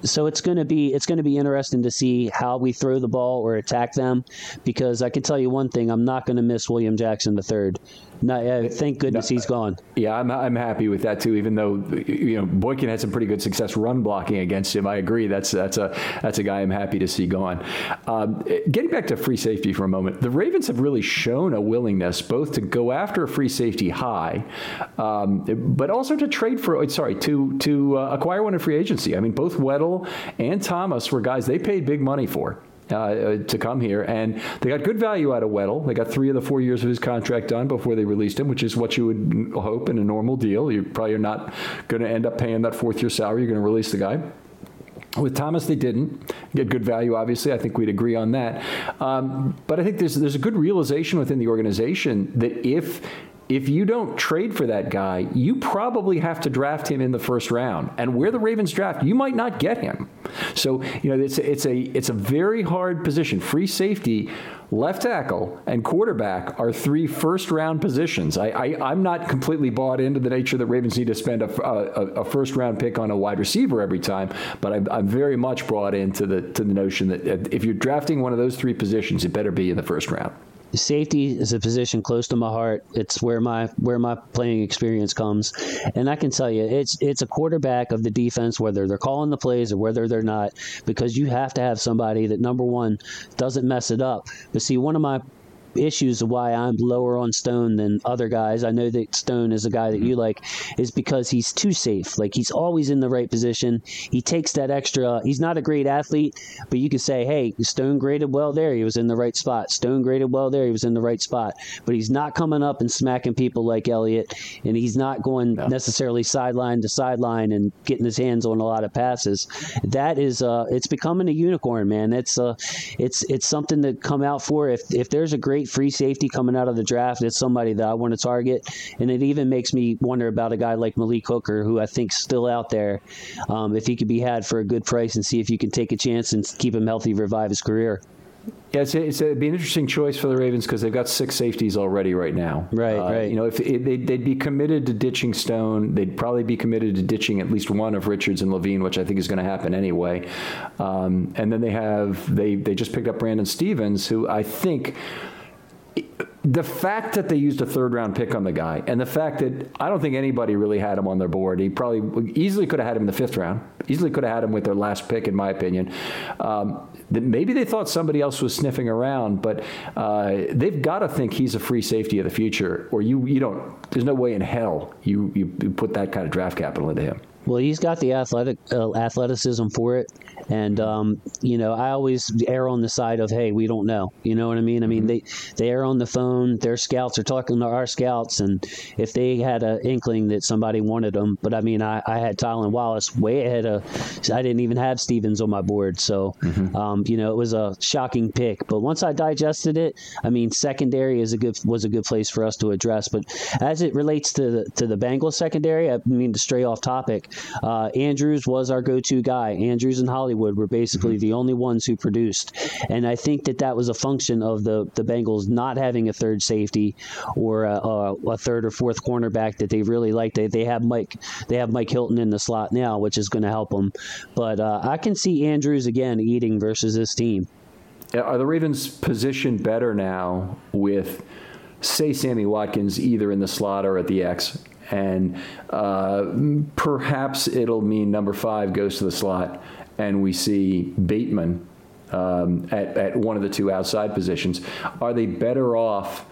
so it's going to be it's going to be interesting to see how we throw the ball or attack them because I can tell you one thing I'm not going to miss William Jackson the third no, yeah, thank goodness no, he's gone. Yeah, I'm, I'm happy with that too. Even though you know Boykin had some pretty good success run blocking against him, I agree. That's that's a that's a guy I'm happy to see gone. Um, getting back to free safety for a moment, the Ravens have really shown a willingness both to go after a free safety high, um, but also to trade for sorry to to uh, acquire one in free agency. I mean, both Weddle and Thomas were guys they paid big money for uh, to come here. And they got good value out of Weddle. They got three of the four years of his contract done before they released him, which is what you would hope in a normal deal. You probably are not going to end up paying that fourth year salary. You're going to release the guy. With Thomas, they didn't get good value. Obviously, I think we'd agree on that. Um, but I think there's there's a good realization within the organization that if if you don't trade for that guy, you probably have to draft him in the first round. And where the Ravens draft, you might not get him. So, you know, it's a, it's a it's a very hard position. Free safety, left tackle, and quarterback are three first round positions. I, I am not completely bought into the nature that Ravens need to spend a, a, a, first round pick on a wide receiver every time, but I'm, I'm very much brought into the to the notion that if you're drafting one of those three positions, it better be in the first round safety is a position close to my heart. It's where my where my playing experience comes, and I can tell you, it's it's a quarterback of the defense, whether they're calling the plays or whether they're not, because you have to have somebody that number one doesn't mess it up. But see, one of my issues of why I'm lower on Stone than other guys. I know that Stone is a guy that you like, is because he's too safe. Like he's always in the right position. He takes that extra. He's not a great athlete, but you could say, hey, Stone graded well there. He was in the right spot. Stone graded well there. He was in the right spot. But he's not coming up and smacking people like Elliott, and he's not going no. necessarily sideline to sideline and getting his hands on a lot of passes. That is, uh, it's becoming a unicorn, man. It's uh, it's it's something to come out for. If if there's a great great free safety coming out of the draft. It's somebody that I want to target, and it even makes me wonder about a guy like Malik Hooker, who I think's still out there. Um, if he could be had for a good price, and see if you can take a chance and keep him healthy, revive his career. Yeah, it's, it's it'd be an interesting choice for the Ravens because they've got six safeties already right now. Right, uh, right. You know, if it, they'd, they'd be committed to ditching Stone, they'd probably be committed to ditching at least one of Richards and Levine, which I think is going to happen anyway. Um, and then they have they they just picked up Brandon Stephens, who I think the fact that they used a third round pick on the guy and the fact that I don't think anybody really had him on their board. He probably easily could have had him in the fifth round, easily could have had him with their last pick, in my opinion. Um, maybe they thought somebody else was sniffing around, but uh, they've got to think he's a free safety of the future, or you, you don't, there's no way in hell you, you put that kind of draft capital into him. Well, he's got the athletic uh, athleticism for it, and um, you know, I always err on the side of, hey, we don't know. You know what I mean? I mean, mm-hmm. they they are on the phone. Their scouts are talking to our scouts, and if they had an inkling that somebody wanted them, but I mean, I, I had Tylan Wallace way ahead of. I didn't even have Stephens on my board, so mm-hmm. um, you know, it was a shocking pick. But once I digested it, I mean, secondary is a good was a good place for us to address. But as it relates to the to the Bengals secondary, I mean to stray off topic uh, Andrews was our go-to guy. Andrews and Hollywood were basically mm-hmm. the only ones who produced, and I think that that was a function of the the Bengals not having a third safety or a, a, a third or fourth cornerback that they really liked. They they have Mike they have Mike Hilton in the slot now, which is going to help them. But uh, I can see Andrews again eating versus this team. Are the Ravens positioned better now with? say Sammy Watkins either in the slot or at the X and uh, perhaps it'll mean number five goes to the slot, and we see Bateman um, at, at one of the two outside positions. Are they better off?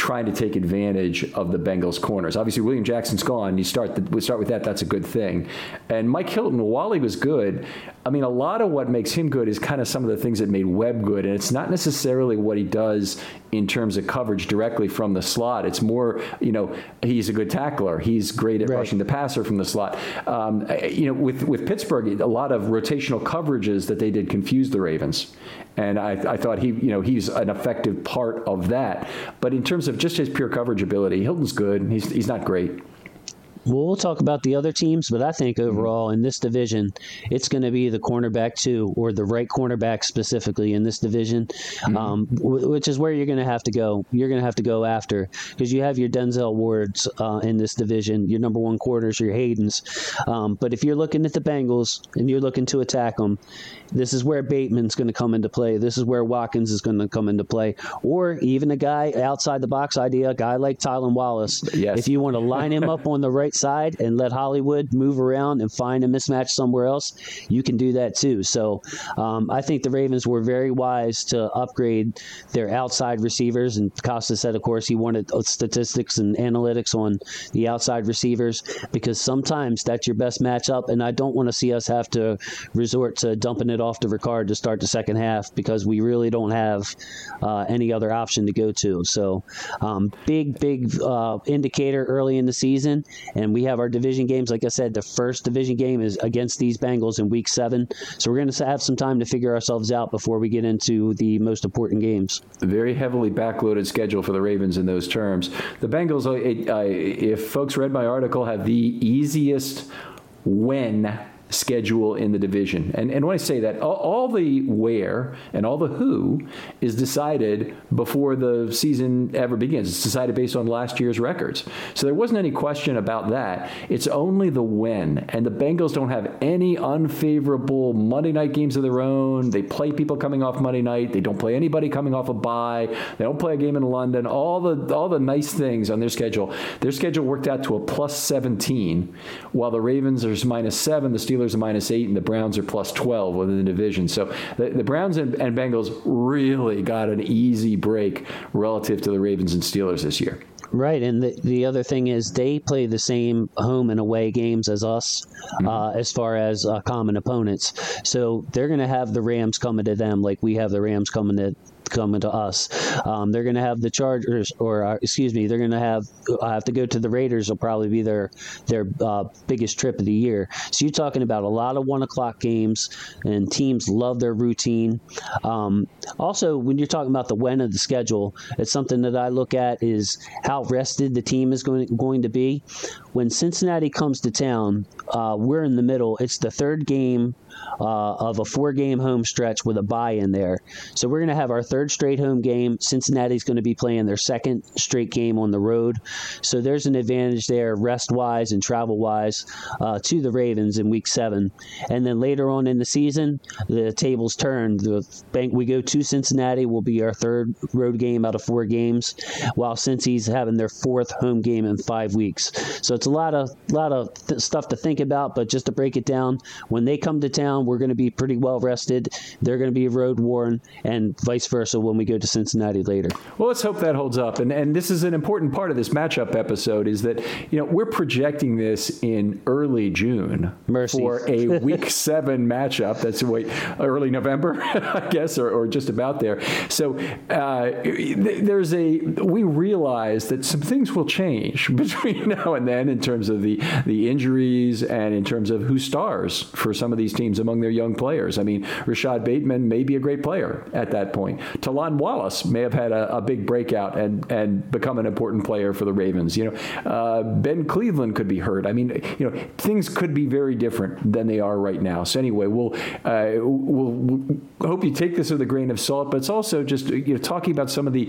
Trying to take advantage of the Bengals corners. Obviously, William Jackson's gone. You start the, we start with that. That's a good thing. And Mike Hilton, while he was good, I mean, a lot of what makes him good is kind of some of the things that made Webb good, and it's not necessarily what he does in terms of coverage directly from the slot. It's more, you know, he's a good tackler. He's great at right. rushing the passer from the slot. Um, you know, with with Pittsburgh, a lot of rotational coverages that they did confuse the Ravens, and I, I thought he, you know, he's an effective part of that. But in terms of just his pure coverage ability, Hilton's good. He's he's not great. Well, we'll talk about the other teams, but I think overall in this division, it's going to be the cornerback two or the right cornerback specifically in this division, mm-hmm. um, w- which is where you're going to have to go. You're going to have to go after because you have your Denzel Wards uh, in this division, your number one corners, your Haydens. Um, but if you're looking at the Bengals and you're looking to attack them, this is where Bateman's going to come into play. This is where Watkins is going to come into play, or even a guy outside the box idea, a guy like Tylan Wallace. Yes. If you want to line him up on the right side and let Hollywood move around and find a mismatch somewhere else, you can do that too. So um, I think the Ravens were very wise to upgrade their outside receivers. And Costa said, of course, he wanted statistics and analytics on the outside receivers because sometimes that's your best matchup. And I don't want to see us have to resort to dumping it it off to Ricard to start the second half because we really don't have uh, any other option to go to. So, um, big, big uh, indicator early in the season. And we have our division games. Like I said, the first division game is against these Bengals in week seven. So we're going to have some time to figure ourselves out before we get into the most important games. Very heavily backloaded schedule for the Ravens in those terms. The Bengals, uh, if folks read my article, have the easiest when schedule in the division. And, and when I say that, all, all, the where and all the who is decided before the season ever begins. It's decided based on last year's records. So there wasn't any question about that. It's only the when. And the Bengals don't have any unfavorable Monday night games of their own. They play people coming off Monday night. They don't play anybody coming off a bye. They don't play a game in London. All the all the nice things on their schedule. Their schedule worked out to a plus 17, while the Ravens are minus seven. The Steelers Steelers are minus eight, and the Browns are plus 12 within the division. So the, the Browns and, and Bengals really got an easy break relative to the Ravens and Steelers this year. Right, and the, the other thing is they play the same home and away games as us, mm-hmm. uh, as far as uh, common opponents. So they're going to have the Rams coming to them like we have the Rams coming to coming to us. Um, they're going to have the Chargers, or uh, excuse me, they're going to have I have to go to the Raiders. Will probably be their their uh, biggest trip of the year. So you're talking about a lot of one o'clock games, and teams love their routine. Um, also, when you're talking about the when of the schedule, it's something that I look at is how rested the team is going going to be. When Cincinnati comes to town, uh, we're in the middle. It's the third game uh, of a four game home stretch with a bye in there. So we're going to have our third straight home game. Cincinnati's going to be playing their second straight game on the road. So there's an advantage there, rest wise and travel wise, uh, to the Ravens in week seven. And then later on in the season, the tables turn. The bank we go to Cincinnati will be our third road game out of four games, while Cincy's having their fourth home game in five weeks. So it's a lot of lot of th- stuff to think about. But just to break it down, when they come to town, we're going to be pretty well rested. They're going to be road worn, and vice versa when we go to Cincinnati later. Well, let's hope that holds up. And and this is an important part of this matchup episode is that you know we're projecting this in early June Mercy. for a Week Seven matchup. That's wait early November, I guess, or, or just about there. So uh, there's a we realize that some things will change between now and then in terms of the the injuries and in terms of who stars for some of these teams among their young players. I mean, Rashod Bateman may be a great player at that point. Tylan Wallace may have had a, a big breakout and and become an important player for the Ravens. You know, uh, Ben Cleveland could be hurt. I mean, you know, things could be very different than they are right now. So anyway, we'll uh, we'll, we'll hope you take this with a grain of salt, but it's also just you know talking about some of the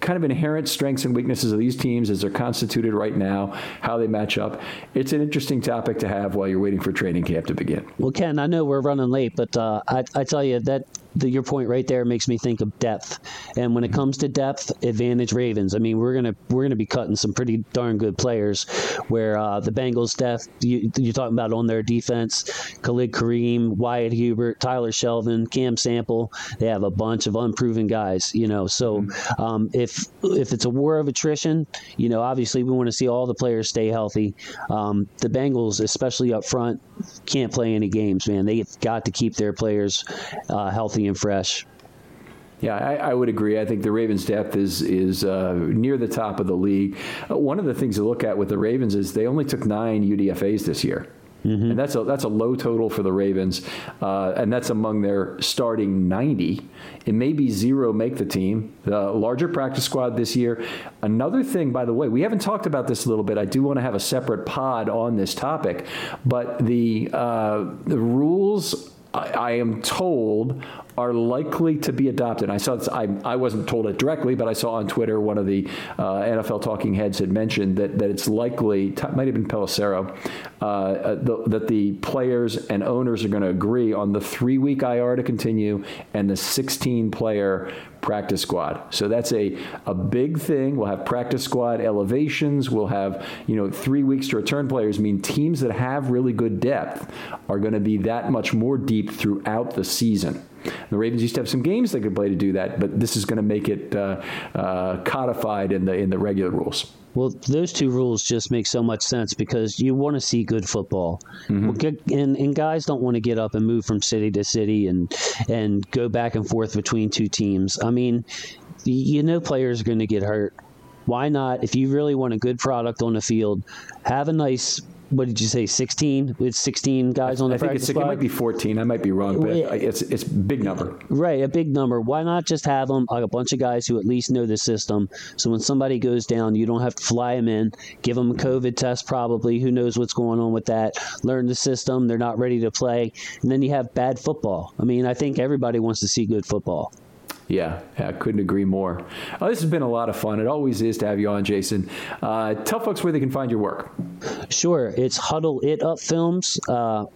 kind of inherent strengths and weaknesses of these teams as they're constituted right now, how they match up. It's an interesting topic to have while you're waiting for training camp to begin. Well, Ken, I know we're running late, but uh, I, I tell you that the, your point right there makes me think of depth. And when it comes to depth, advantage Ravens. I mean, we're gonna we're gonna be cutting some pretty darn good players. Where uh, the Bengals' depth, you, are talking about on their defense, Khalid Kareem, Wyatt Hubert, Tyler Shelvin, Cam Sample. They have a bunch of unproven guys. You know, so mm-hmm. um, if if it's a war of attrition, you know, obviously we want to see all the players stay healthy. Um, the Bengals, especially up front, can't play any games, man. They've got to keep their players uh, healthy healthy and fresh. Yeah, I, I, would agree. I think the Ravens' depth is is uh, near the top of the league. Uh, one of the things to look at with the Ravens is they only took nine UDFA's this year. Mm-hmm. And that's a that's a low total for the Ravens, uh, and that's among their starting 90. It may be zero make the team. The larger practice squad this year. Another thing, by the way, we haven't talked about this a little bit. I do want to have a separate pod on this topic, but the uh, the rules I, am told are likely to be adopted. I saw this, I, I wasn't told it directly, but I saw on Twitter one of the uh, NFL talking heads had mentioned that, that it's likely, might have been Pelissero, uh, uh, the, that the players and owners are going to agree on the three week IR to continue and the 16 player practice squad. So that's a, a big thing. We'll have practice squad elevations. We'll have, you know, three weeks to return players I mean teams that have really good depth are going to be that much more deep throughout the season. The Ravens used to have some games they could play to do that, but this is going to make it uh, uh, codified in the in the regular rules. Well, those two rules just make so much sense because you want to see good football, mm-hmm. and, and guys don't want to get up and move from city to city and and go back and forth between two teams. I mean, you know, players are going to get hurt why not? If you really want a good product on the field, have a nice what did you say? Sixteen with sixteen guys on the I think practice it's, it squad. might be 14. I might be wrong, but it's it's big number. Right, a big number. Why not just have them like a bunch of guys who at least know the system? So when somebody goes down, you don't have to fly them in, give them a COVID test probably. Who knows what's going on with that? Learn the system. They're not ready to play, and then you have bad football. I mean, I think everybody wants to see good football. Yeah, I couldn't agree more. Oh, this has been a lot of fun. It always is to have you on, Jason. Uh, tell folks where they can find your work. Sure, it's Huddle It Up Films. Uh,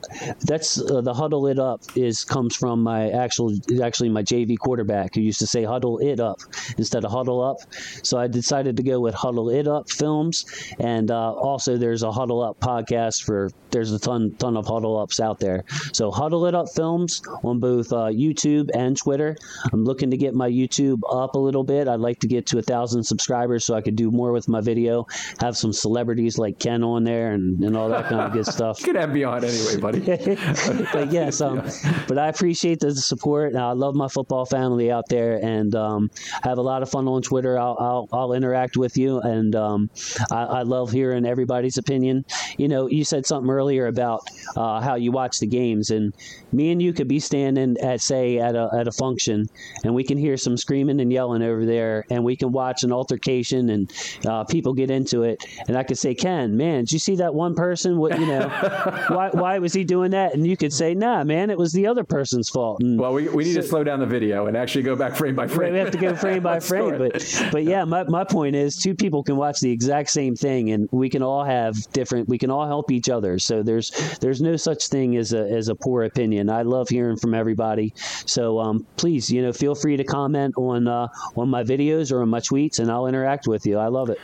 that's uh, the Huddle It Up is comes from my actual actually my JV quarterback who used to say Huddle It Up instead of Huddle Up. So I decided to go with Huddle It Up Films, and uh, also there's a Huddle Up podcast for there's a ton ton of Huddle Ups out there. So Huddle It Up Films on both uh, YouTube and Twitter. I'm looking to get my YouTube up a little bit. I'd like to get to a thousand subscribers so I could do more with my video. Have some celebrities like Ken on there and, and all that kind of good stuff. Could have me on anyway, buddy. but yes, um, but I appreciate the support. I love my football family out there, and um, have a lot of fun on Twitter. I'll I'll, I'll interact with you, and um, I, I love hearing everybody's opinion. You know, you said something earlier about uh, how you watch the games, and me and you could be standing at say at a at a function, and we can hear some screaming and yelling over there, and we can watch an altercation, and uh, people get into it, and I could say, Ken, man, did you see that one person? What you know, why why was he doing that? And you could say, Nah, man, it was the other person's fault. And Well, we, we need so- to slow down the video and actually go back frame by Right, frame. we have to go frame by frame, but but yeah, my, my point is two people can watch the exact same thing, and we can all have different. We can all help each other. So there's there's no such thing as a as a poor opinion. I love hearing from everybody. So um, please, you know, feel free to comment on uh, on my videos or on my tweets, and I'll interact with you. I love it.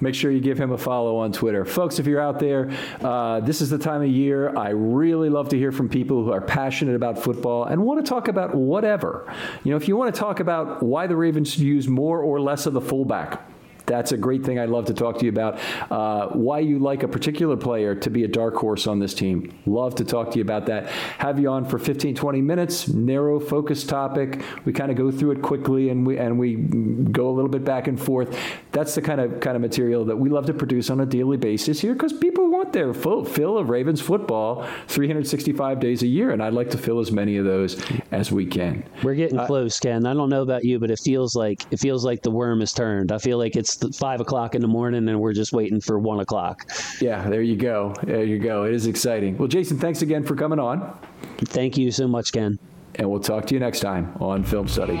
Make sure you give him a follow on Twitter. Folks, if you're out there, uh, this is the time of year. I really love to hear from people who are passionate about football and want to talk about whatever. You know, if you want to talk about why the Ravens use more or less of the fullback, that's a great thing I'd love to talk to you about. Uh, why you like a particular player to be a dark horse on this team. Love to talk to you about that. Have you on for 15, 20 minutes. Narrow focus topic. We kind of go through it quickly and we and we go a little bit back and forth. That's the kind of kind of material that we love to produce on a daily basis here because people want their full fill of Ravens football 365 days a year, and I'd like to fill as many of those as we can. We're getting Uh, close, Ken. I don't know about you, but it feels like it feels like the worm is turned. I feel like it's five o'clock in the morning, and we're just waiting for one o'clock. Yeah, there you go. There you go. It is exciting. Well, Jason, thanks again for coming on. Thank you so much, Ken. And we'll talk to you next time on Film Study.